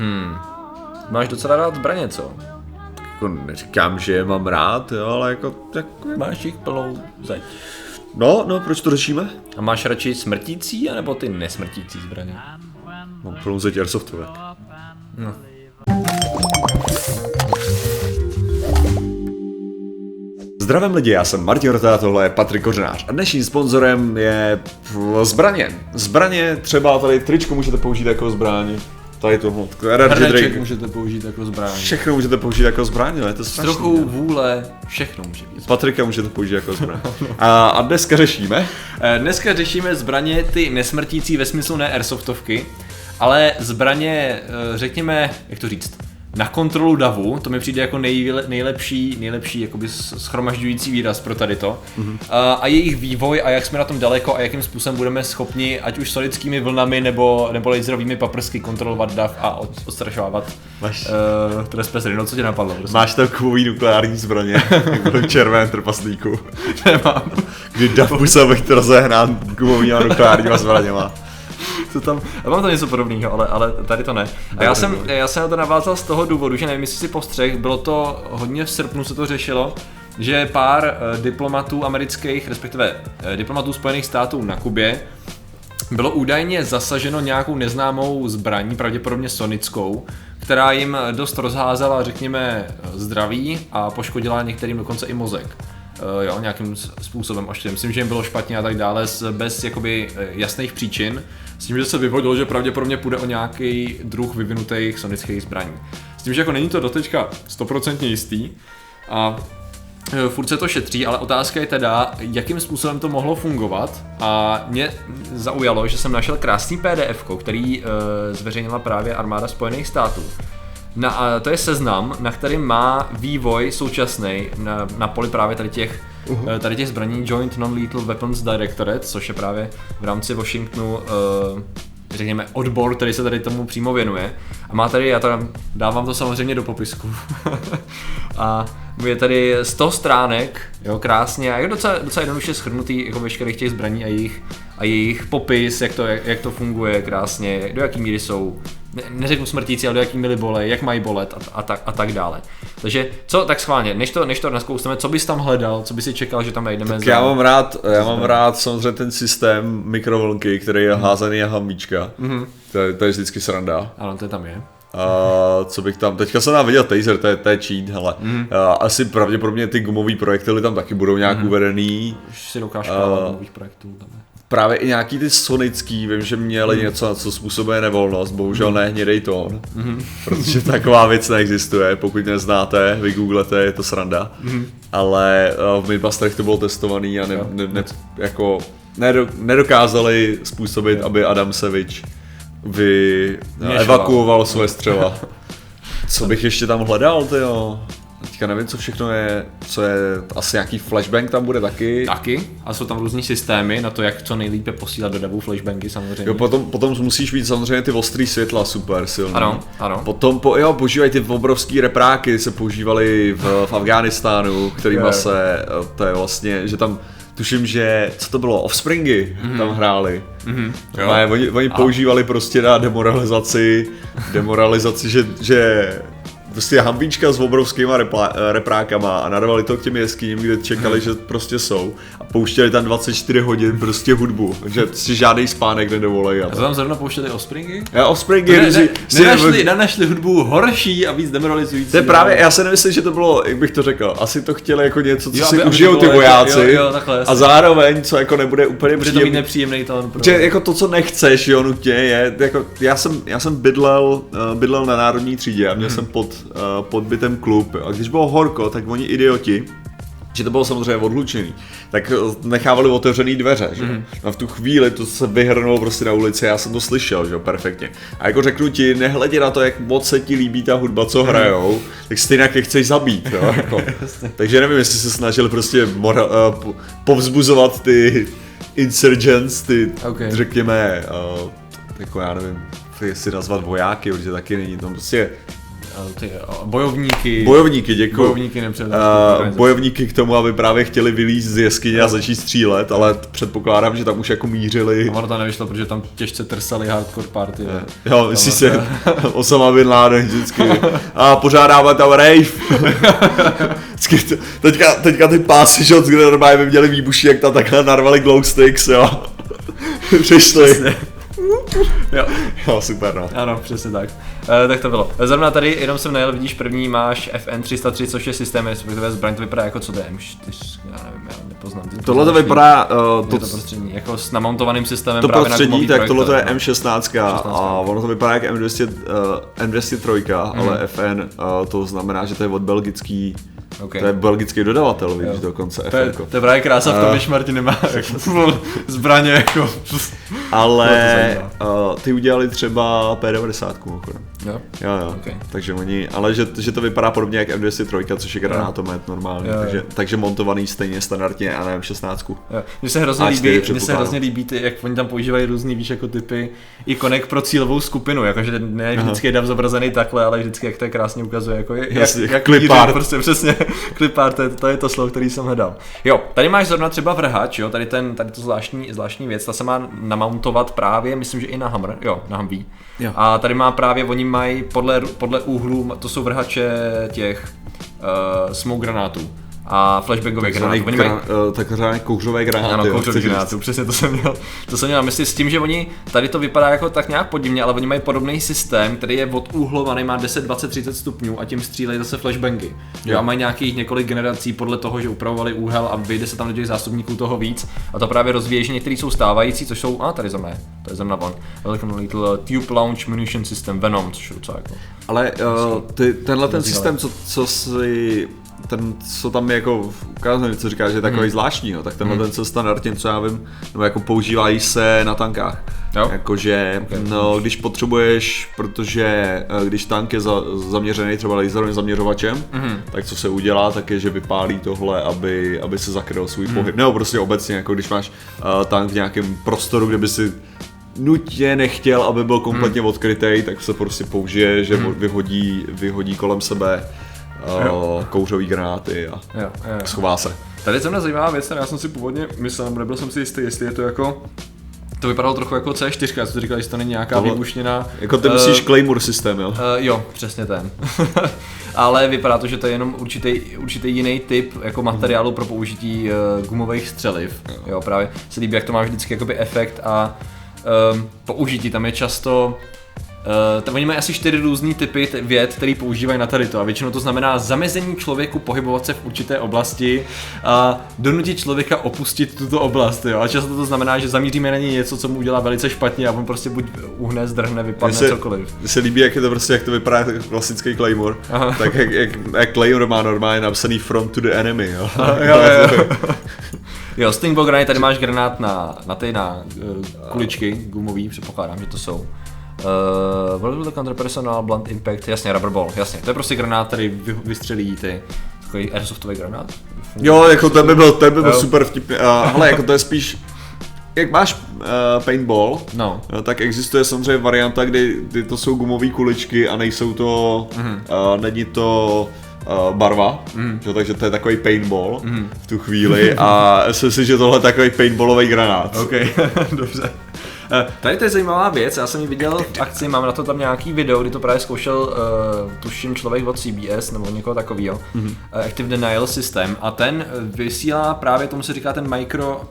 Hmm. Máš docela rád zbraně, co? Jako neříkám, že je mám rád, jo, ale jako, tak, Máš jich plnou zeď. no, no, proč to řešíme? A máš radši smrtící, anebo ty nesmrtící zbraně? Mám plnou zeď airsoftovek. No. Zdravím lidi, já jsem Martin Rota, tohle je Patrik Kořenář a dnešním sponzorem je zbraně. Zbraně, třeba tady tričko můžete použít jako zbraň, tady tohle, energy Hrneček drink, můžete použít jako zbraň. všechno můžete použít jako zbraň, je to S strašný. trochou vůle všechno může být. Patrika můžete použít jako zbraň. A, a dneska řešíme, Eh, Dneska řešíme zbraně ty nesmrtící ve smyslu ne airsoftovky, ale zbraně, eh, řekněme, jak to říct, na kontrolu davu, to mi přijde jako nejle, nejlepší, nejlepší jakoby schromažďující výraz pro tady to. Mm-hmm. A, a jejich vývoj a jak jsme na tom daleko a jakým způsobem budeme schopni, ať už sonickými vlnami nebo, nebo laserovými paprsky kontrolovat dav a od, odstrašovávat Máš- uh, trespassery. No co tě napadlo? Prostě. máš tam kovový nukleární zbraně, jako v červeném trpaslíku, Nemám. kdy Dav musel být rozehnán gumovýma nukleárníma zbraněma. Co tam, já mám tam něco podobného, ale, ale tady to ne. A já jsem, já jsem na to navázal z toho důvodu, že nevím, jestli si postřeh, bylo to hodně v srpnu se to řešilo, že pár eh, diplomatů amerických, respektive eh, diplomatů Spojených států na Kubě, bylo údajně zasaženo nějakou neznámou zbraní, pravděpodobně sonickou, která jim dost rozházela, řekněme, zdraví a poškodila některým dokonce i mozek. Uh, jo, nějakým způsobem oštěm. Myslím, že jim bylo špatně a tak dále, bez jakoby eh, jasných příčin. S tím, že se vyvodilo, že pravděpodobně půjde o nějaký druh vyvinutých sonických zbraní. S tím, že jako není to doteďka stoprocentně jistý a Eh, Furt se to šetří, ale otázka je teda, jakým způsobem to mohlo fungovat. A mě zaujalo, že jsem našel krásný PDF, který zveřejnila právě armáda Spojených států. Na, a to je seznam, na kterým má vývoj současný na, na poli právě tady těch, uh tady těch zbraní Joint Non-Lethal Weapons Directorate, což je právě v rámci Washingtonu uh, řekněme, odbor, který se tady tomu přímo věnuje. A má tady, já tam dávám to samozřejmě do popisku. a je tady 100 stránek, jo, krásně, a je docela, docela jednoduše schrnutý jako veškerých těch zbraní a jejich, a jejich popis, jak to, jak, jak to funguje krásně, do jaký míry jsou, neřeknu smrtící, ale do jaký míry bolej, jak mají bolet a, a, tak, a tak dále. Takže co, tak schválně, než to, než to naskousneme, co bys tam hledal, co bys si čekal, že tam najdeme Tak já mám rád, já mám rád samozřejmě ten systém mikrovlnky, který je házený a hambíčka. Mm-hmm. To, je, to je vždycky sranda. Ano, to tam je. A co bych tam, teďka jsem tam viděl taser, to je, to je cheat, hele. Mm. A, asi pravděpodobně ty gumové projektily tam taky budou nějak mm. uvedený. Už si dokážu uh, nových projektů tam je. Právě i nějaký ty sonický, vím, že měli mm. něco, co způsobuje nevolnost, bohužel ne hnědej tón, mm. protože taková věc neexistuje, pokud neznáte, vygooglete, je to sranda. Mm. Ale uh, v Midbusterech to bylo testovaný a ne, ne, ne, jako nedo, nedokázali způsobit, aby Adamsevič vy Měšoval. evakuoval své střela. Co bych ještě tam hledal, ty jo? Teďka nevím, co všechno je, co je, asi nějaký flashbang tam bude taky. Taky. A jsou tam různý systémy na to, jak co nejlépe posílat do davu flashbangy samozřejmě. Jo, potom, potom musíš mít samozřejmě ty ostrý světla super silný. Ano, ano. Potom, po, jo, používají ty obrovský repráky, se používaly v, v Afghánistánu, kterýma se, to je vlastně, že tam, tuším, že, co to bylo, Offspringy mm-hmm. tam hráli. Mhm, jo. Ne, oni, oni používali prostě na demoralizaci, demoralizaci, že, že prostě hambíčka s obrovskýma repla, reprákama a narvali to k těm jeskyním, kde čekali, Mhm. že prostě jsou a pouštěli tam 24 hodin prostě hudbu, že si žádný spánek nedovolej. A A to tam zrovna pouštěli Offspringy? Já Offspringy, Ne, ne, ne, si, nenašli, nenašli hudbu horší a víc demoralizující. to je právě, já si nemyslím, že to bylo, jak bych to řekl, asi to chtěli jako něco, co Jo, si aby- užijou ty jako- vojáci jo, jo, takhle, a zároveň, co jako nebude úplně Bude to příjemný. nepříjemný tón. Pro... Že jako to, co nechceš, jo, nutně je, jako, já jsem, já jsem bydlel, uh, bydlel na národní třídě a měl Mhm. jsem pod, pod bytem klub a když bylo horko, tak oni idioti, že to bylo samozřejmě odlučený, tak eh, nechávali otevřený dveře, že? Mm. A v tu chvíli to se vyhrnulo prostě na ulici, já jsem to slyšel, že jo, perfektně. A jako řeknu ti, nehledě na to, jak moc se ti líbí ta hudba, co Mhm. hrajou, tak stejně je chceš zabít, jo, jako. Takže nevím, jestli se snažili prostě mora, uh, po- povzbuzovat ty insurgents, ty, Ok. řekněme, uh, jako já nevím, jestli nazvat vojáky, protože taky není tam prostě ty uh, bojovníky. Bojovníky, děkuji. Bojovníky uh, Bojovníky k tomu, aby právě chtěli vylízt z jeskyně a začít střílet, ale předpokládám, že tam už jako mířili. A ono to nevyšlo, protože tam těžce trsali hardcore party. Je. Jo, myslíš si, Osama Bin Laden vždycky. A pořádáme tam rave. teďka, teďka ty pásy shots, kde normálně by měli výbuší, jak tam takhle narvali glow sticks, jo. Přišli. jo. jo, super no. Ano, přesně tak. E, tak to bylo. Zrovna tady jenom jsem najel, vidíš, první máš FN303, což je systém, respektive zbraň, to vypadá jako co to je M4, já nevím, já nepoznám. Tohle to vypadá, uh, to, to prostřední, jako s namontovaným systémem to právě prostřední, tak tohle to je M16 16 a ono to vypadá jak M200, uh, M203, mm. ale FN, uh, to znamená, že to je od belgický Okay. To je belgický dodavatel, vidíš, jo. dokonce. To je, to je právě krása v tom, když Martin nemá jako, zbraně jako. Ale uh, ty udělali třeba P90 mimochodem. Jo? Jo, jo. Okay. Takže oni, ale že, že to vypadá podobně jak M203, což je granátomet normálně, jo, takže, jo. takže montovaný stejně standardně a nevím 16. Mně se hrozně líbí, mně se hrozně líbí ty, jak oni tam používají různý, víš, jako typy ikonek pro cílovou skupinu, jakože ne vždycky je dav zobrazený takhle, ale vždycky jak to je krásně ukazuje, jako jak, Jasně, jak, jak klipár. prostě přesně, klipár, to je, to je to slovo, který jsem hledal. Jo, tady máš zrovna třeba vrhač, jo, tady ten, tady to zvláštní, zvláštní věc, ta se má namountovat právě, myslím, že i na Hammer, jo, na Humvee. Jo. A tady má právě, oni mají podle, podle úhlu, to jsou vrhače těch uh, smoke granátů a flashbangové granáty. Oni mají... Uh, takzvané kouřové granáty. Ano, kouřové granáty, přesně to jsem měl. To jsem měl mysli s tím, že oni, tady to vypadá jako tak nějak podivně, ale oni mají podobný systém, který je odúhlovaný, má 10, 20, 30 stupňů a tím střílejí zase flashbangy. Jo. A mají nějakých několik generací podle toho, že upravovali úhel a vyjde se tam do těch zásobníků toho víc. A to právě rozvíjí, že některý jsou stávající, což jsou, a tady za mě, to je zemna von. Welcome Little Tube Launch Munition System Venom, což je docela jako. Ale uh, ty, tenhle ten systém, co, co si ten, co tam je jako ukázaný, co říká, že je takový hmm. zvláštní, no, tak tenhle hmm. ten co standardně, co já vím, nebo jako používají se na tankách. Jo? Jakože, okay. no, když potřebuješ, protože eh, když tank je za, zaměřený třeba laserovým zaměřovačem, mm. tak co se udělá, tak je, že vypálí tohle, aby, aby se zakryl svůj mm. pohyb. Nebo prostě obecně, jako když máš uh, tank v nějakém prostoru, kde by si nutně nechtěl, aby byl kompletně hmm. odkrytý, tak se prostě použije, že hmm. vyhodí, vyhodí kolem sebe uh, kouřový granáty a jo, jo, jo. schová se. Tady je zrovna zajímavá věc, já jsem si původně myslel, nebyl jsem si jistý, jestli je to jako to vypadalo trochu jako C4, já jsem říkal, že to není nějaká Tohle, výbušnina. Jako ty myslíš uh, Claymore systém, jo? Uh, jo, přesně ten. Ale vypadá to, že to je jenom určitý, určitý jiný typ jako materiálu pro použití uh, gumových střeliv. Jo. jo, právě se líbí, jak to má vždycky jakoby efekt a um, použití tam je často Uh, tam oni mají asi čtyři různé typy věd, které používají na tady to a většinou to znamená zamezení člověku pohybovat se v určité oblasti a donutit člověka opustit tuto oblast. Jo? A často to znamená, že zamíříme na něj něco, co mu udělá velice špatně a on prostě buď uhne, zdrhne, vypadne, se, cokoliv. Mně se líbí, jak je to prostě, jak to vypadá jako klasický Claymore. Aha. Tak jak, jak, jak, Claymore má normálně napsaný From to the Enemy. Jo, Aha, jo, jo. jo Stingball granát, tady máš granát na, na ty na uh, kuličky gumový, předpokládám, že to jsou. Uh, the Counter Personal, Blunt Impact, jasně, Rubber Ball, jasně. To je prostě granát, který vy, vystřelí ty takový airsoftový granát. Jo, jako to by byl, to by byl super vtipný. Uh, hele, jako to je spíš jak máš uh, paintball, no. Uh, tak existuje samozřejmě varianta, kdy, kdy to jsou gumové kuličky a nejsou to, mm-hmm. uh, není to uh, barva, mm. že, takže to je takový paintball mm. v tu chvíli a myslím si, že tohle je takový paintballový granát. Ok, dobře. Eh, tady to je zajímavá věc, já jsem ji viděl v akci, mám na to tam nějaký video, kdy to právě zkoušel, uh, tuším, člověk od CBS nebo někoho takového, mm-hmm. uh, Active Denial System a ten vysílá právě, tomu se říká ten micro,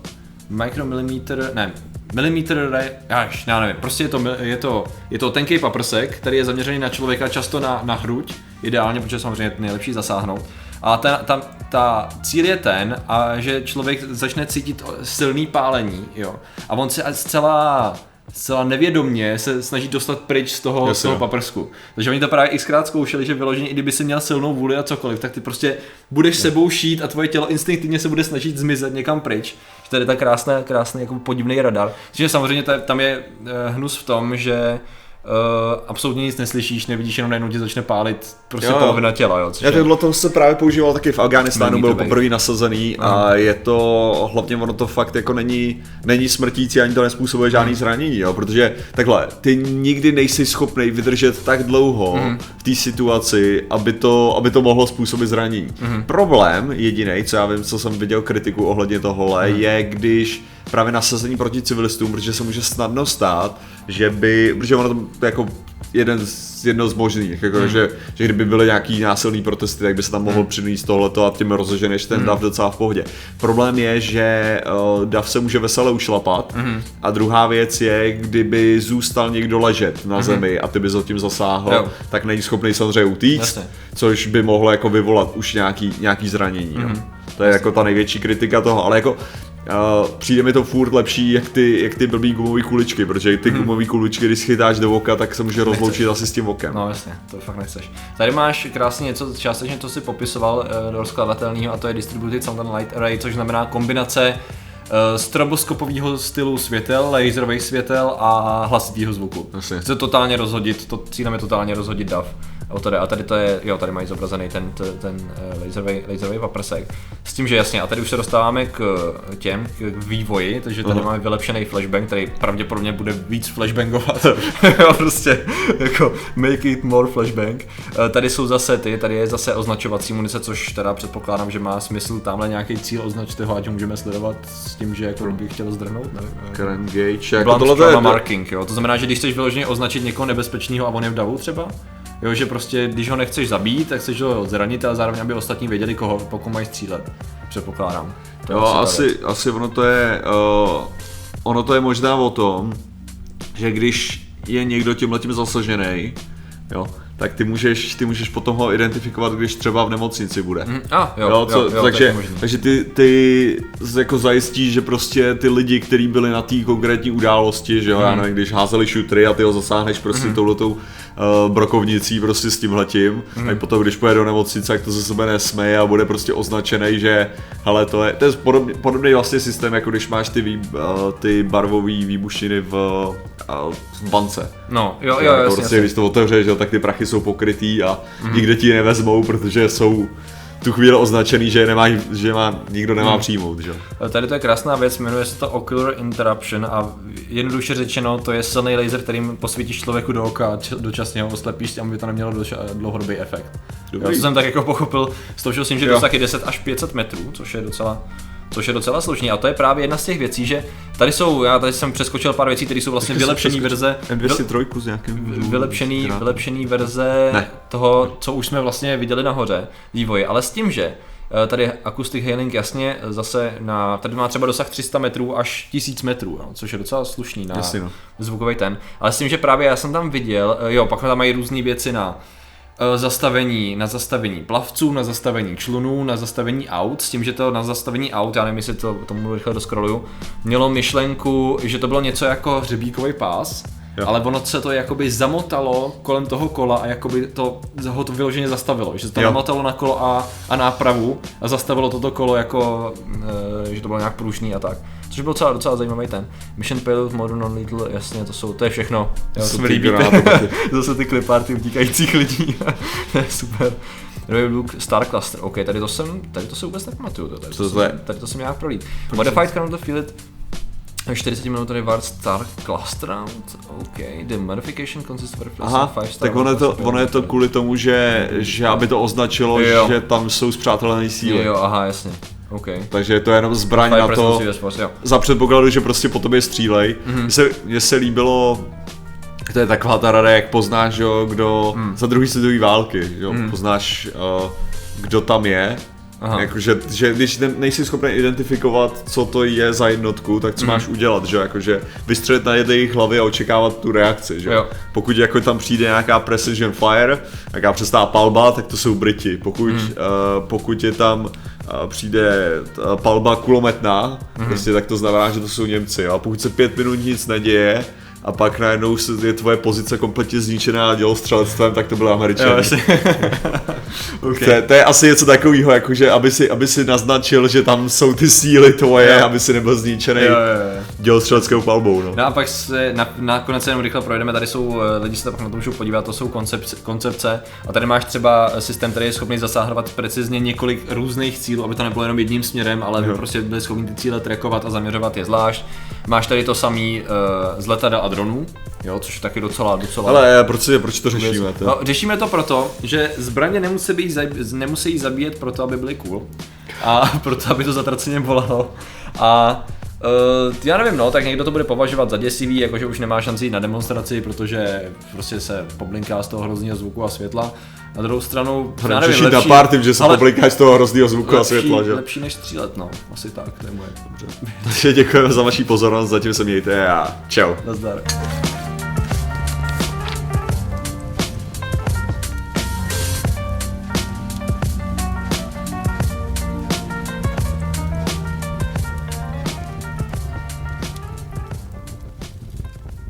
micromillimeter, ne, milimetr, až, já nevím, prostě je to, je to, je to tenký paprsek, který je zaměřený na člověka často na, na hruď, ideálně, protože samozřejmě je nejlepší zasáhnout. A ten, ta, ta cíl je ten, a že člověk začne cítit silný pálení, jo. A on se zcela zcela nevědomně se snaží dostat pryč z toho, z toho paprsku. Takže oni to právě xkrát zkoušeli, že vyloženě, i kdyby si měl silnou vůli a cokoliv, tak ty prostě budeš yes. sebou šít a tvoje tělo instinktivně se bude snažit zmizet někam pryč. Že to je tak krásný, krásný jako podivný radar. Takže samozřejmě tam je eh, hnus v tom, že Uh, absolutně nic neslyšíš, nevidíš, jenom najednou ti začne pálit prostě jo, polovina těla, jo. Což Já tohle to se právě používal taky v Afganistánu, byl poprvé nasazený uh-huh. a je to, hlavně ono to fakt jako není, není smrtící, ani to nespůsobuje žádný uh-huh. zranění, jo, protože takhle, ty nikdy nejsi schopný vydržet tak dlouho uh-huh. v té situaci, aby to, aby to mohlo způsobit zranění. Uh-huh. Problém jediný, co já vím, co jsem viděl kritiku ohledně tohohle, uh-huh. je když právě nasazení proti civilistům, protože se může snadno stát, že by, protože ono to jako jeden z, jedno z možných, jako, hmm. že, že kdyby byly nějaký násilný protesty, tak by se tam mohl hmm. přinést tohleto a tím rozeženeš ten hmm. DAF docela v pohodě. Problém je, že uh, DAF se může vesele ušlapat hmm. a druhá věc je, kdyby zůstal někdo ležet na hmm. zemi a ty by za tím zasáhl, jo. tak není schopný samozřejmě utíct, Jasně. což by mohlo jako vyvolat už nějaký, nějaký zranění. Hmm. Jo. To je jako ta největší kritika toho, ale jako Uh, přijde mi to furt lepší, jak ty, jak ty blbý gumové kuličky, protože ty hmm. gumové kuličky, když chytáš do oka, tak se může rozloučit asi s tím okem. No jasně, to fakt nechceš. Tady máš krásně něco, částečně to si popisoval uh, do rozkladatelného a to je Distributed Sound and Light Array, což znamená kombinace uh, stroboskopového stylu světel, laserových světel a hlasitého zvuku. Jasně. Chce totálně rozhodit, to cílem je totálně rozhodit DAV o to jde. A tady to je, jo, tady mají zobrazený ten, ten, ten eh, laserový, laserový paprsek. S tím, že jasně, a tady už se dostáváme k těm, k vývoji, takže tady uh-huh. máme vylepšený flashbang, který pravděpodobně bude víc flashbangovat. jo, prostě jako make it more flashbang. Eh, tady jsou zase ty, tady je zase označovací munice, což teda předpokládám, že má smysl tamhle nějaký cíl označit ho, ať ho můžeme sledovat s tím, že jako by chtěl zdrhnout. Current gauge, jako tohle je... marking, jo. To znamená, že když chceš vyloženě označit někoho nebezpečného a on je v davu třeba, Jo, že prostě, když ho nechceš zabít, tak chceš ho zranit a zároveň, aby ostatní věděli, koho, pokud mají střílet. Předpokládám. To jo, asi, asi ono to je, uh, ono to je možná o tom, že když je někdo tímhletím zasažený, jo, tak ty můžeš, ty můžeš potom ho identifikovat, když třeba v nemocnici bude. Mm, a, jo, jo, co, jo, takže, takže ty, ty jako zajistíš, že prostě ty lidi, kteří byli na té konkrétní události, že jo, mm. já nevím, když házeli šutry a ty ho zasáhneš prostě mm. touhletou uh, brokovnicí prostě s tímhletím, mm. tak potom, když pojede do nemocnice, tak to ze sebe nesmeje a bude prostě označený, že hele, to je, to je podobný, podobný vlastně systém, jako když máš ty, vý, uh, ty barvové výbušiny v, uh, v bance. No, jo, jo, jo, jako jasně, prostě, jasně. když to otevřeš, tak ty prachy jsou pokrytý a mm. nikde ti nevezmou, protože jsou tu chvíli označený, že, nemá, že má, nikdo nemá hmm. přijmout. Že? Tady to je krásná věc, jmenuje se to Ocular Interruption a jednoduše řečeno to je silný laser, kterým posvítíš člověku do oka a dočasně ho oslepíš, aby to nemělo dlouhodobý efekt. Jo, co jsem tak jako pochopil, toho, že to taky 10 až 500 metrů, což je docela což je docela složný. A to je právě jedna z těch věcí, že tady jsou, já tady jsem přeskočil pár věcí, které jsou vlastně vylepšený verze. M203 s nějakým vylepšený, vylepšený verze ne. toho, co už jsme vlastně viděli nahoře vývoji, ale s tím, že eh, tady Acoustic Hailing jasně zase na, tady má třeba dosah 300 metrů až 1000 metrů, no, což je docela slušný na Jasně, no. zvukový ten. Ale s tím, že právě já jsem tam viděl, eh, jo, pak tam mají různé věci na Eh, zastavení, na zastavení plavců, na zastavení člunů, na zastavení aut, s tím, že to na zastavení aut, já nevím, jestli to tomu rychle doskroluju, mělo myšlenku, že to bylo něco jako hřebíkový pás, Jo. Ale ono se to jakoby zamotalo kolem toho kola a jakoby to ho to vyloženě zastavilo, že se to zamotalo na kolo a, a nápravu a zastavilo toto kolo jako, e, že to bylo nějak pružný a tak. Což byl docela, docela zajímavý ten. Mission Payload, Modern on Little, jasně, to jsou, to je všechno. Jo, to líbí. Zase ty kliparty utíkajících lidí. super. Royal Star Cluster, OK, tady to jsem, tady to se vůbec nepamatuju, tady, to, to jsem, tady to jsem nějak prolít. Modified Current of Field 40 minutový Var Star Cluster Round, OK, the modification consists of Aha, 5 star tak ono je, to, ono je to kvůli tomu, že, že aby to označilo, jo. že tam jsou zpřátelené síly. Jo, aha, jasně. Okay. Takže to je jenom zbraň na to, za předpokladu, že prostě po tobě střílej. Mm-hmm. Mně se, mně se líbilo, to je taková ta rada, jak poznáš, jo, kdo, mm. za druhý světové války, jo, mm. poznáš, uh, kdo tam je, Jakože, že když ne, nejsi schopný identifikovat, co to je za jednotku, tak co mm. máš udělat, že jakože vystřelit na jejich hlavy a očekávat tu reakci, že jo. Pokud jako tam přijde nějaká precision fire, nějaká přestá palba, tak to jsou Briti. Pokud, mm. uh, pokud je tam uh, přijde palba kulometná, mm. prostě tak to znamená, že to jsou Němci, jo. A pokud se pět minut nic neděje, a pak najednou je tvoje pozice kompletně zničená dělostřelectvem, tak to bylo američané. okay. to, to, je asi něco takového, jakože aby si, aby si naznačil, že tam jsou ty síly tvoje, jo. aby si nebyl zničený. Jo, jo, jo dělostřeleckou palbou, no. No a pak se na, nakonec jenom rychle projedeme, tady jsou, eh, lidi se pak na to můžou podívat, to jsou koncepce, koncepce a tady máš třeba systém, který je schopný zasáhnout přesně několik různých cílů, aby to nebylo jenom jedním směrem, ale Jo. prostě byli schopni ty cíle trackovat a zaměřovat je zvlášť. Máš tady to samý uh, z letadel a dronů, jo, což je taky docela, docela Ale proč, si- proč to řešíme? To? No, řešíme to proto, že zbraně nemusí, být, nemusí zabíjet proto, aby byly cool. A proto, aby to zatraceně bolelo. A Uh, já nevím, no, tak někdo to bude považovat za děsivý, jakože už nemá šanci jít na demonstraci, protože prostě se poblinká z toho hrozného zvuku a světla. Na druhou stranu, já Hraješ nevím, na lepší, pár tím, že se ale z toho hroznýho zvuku a lepší, světla, že? lepší než střílet, no, asi tak, to je moje, dobře. Takže děkujeme za vaši pozornost, zatím se mějte a čau. Nazdar.